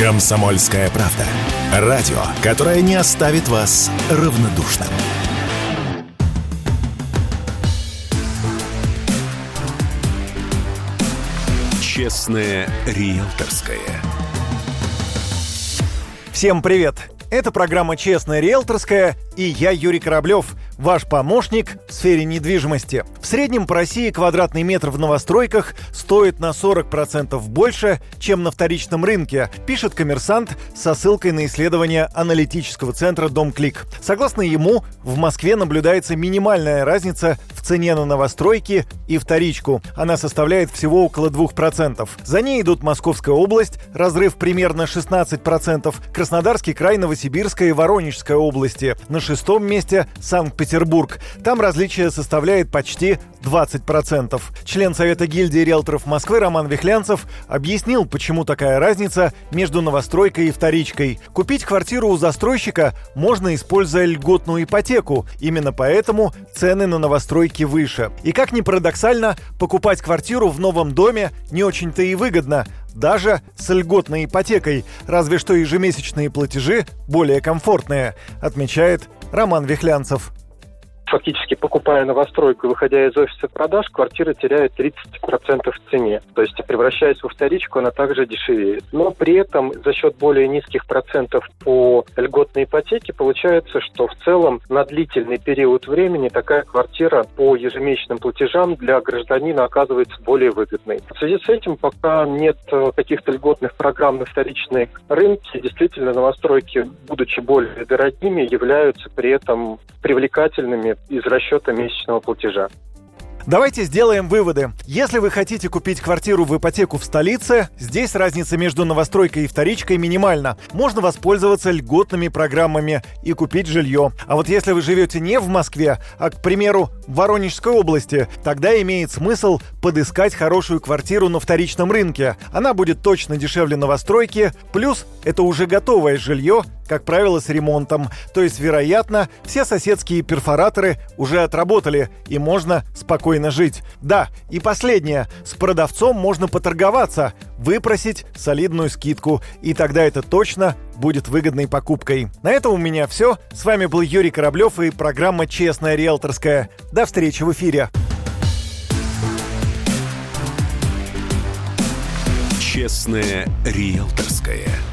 Комсомольская правда. Радио, которое не оставит вас равнодушным. Честное риэлторское. Всем привет! Это программа «Честная риэлторская» и я Юрий Кораблев, ваш помощник в сфере недвижимости. В среднем по России квадратный метр в новостройках стоит на 40% больше, чем на вторичном рынке, пишет коммерсант со ссылкой на исследование аналитического центра «Домклик». Согласно ему, в Москве наблюдается минимальная разница в цене на новостройки и вторичку. Она составляет всего около 2%. За ней идут Московская область, разрыв примерно 16%, Краснодарский край, Новосибирская и Воронежская области. На шестом месте Санкт-Петербург. Там различие составляет почти 20%. Член Совета гильдии риэлторов Москвы Роман Вихлянцев объяснил, почему такая разница между новостройкой и вторичкой. Купить квартиру у застройщика можно, используя льготную ипотеку. Именно поэтому цены на новостройки выше. И как ни парадоксально, покупать квартиру в новом доме не очень-то и выгодно даже с льготной ипотекой, разве что ежемесячные платежи более комфортные, отмечает Роман Вихлянцев фактически покупая новостройку выходя из офиса продаж, квартира теряет 30% в цене. То есть, превращаясь во вторичку, она также дешевеет. Но при этом за счет более низких процентов по льготной ипотеке получается, что в целом на длительный период времени такая квартира по ежемесячным платежам для гражданина оказывается более выгодной. В связи с этим, пока нет э, каких-то льготных программ на вторичные рынки, действительно новостройки, будучи более дорогими, являются при этом привлекательными из расчета месячного платежа. Давайте сделаем выводы. Если вы хотите купить квартиру в ипотеку в столице, здесь разница между новостройкой и вторичкой минимальна. Можно воспользоваться льготными программами и купить жилье. А вот если вы живете не в Москве, а, к примеру, в Воронежской области, тогда имеет смысл подыскать хорошую квартиру на вторичном рынке. Она будет точно дешевле новостройки, плюс это уже готовое жилье, как правило, с ремонтом. То есть, вероятно, все соседские перфораторы уже отработали, и можно спокойно жить. Да, и последнее. С продавцом можно поторговаться, выпросить солидную скидку, и тогда это точно будет выгодной покупкой. На этом у меня все. С вами был Юрий Кораблев и программа «Честная риэлторская». До встречи в эфире. «Честная риэлторская».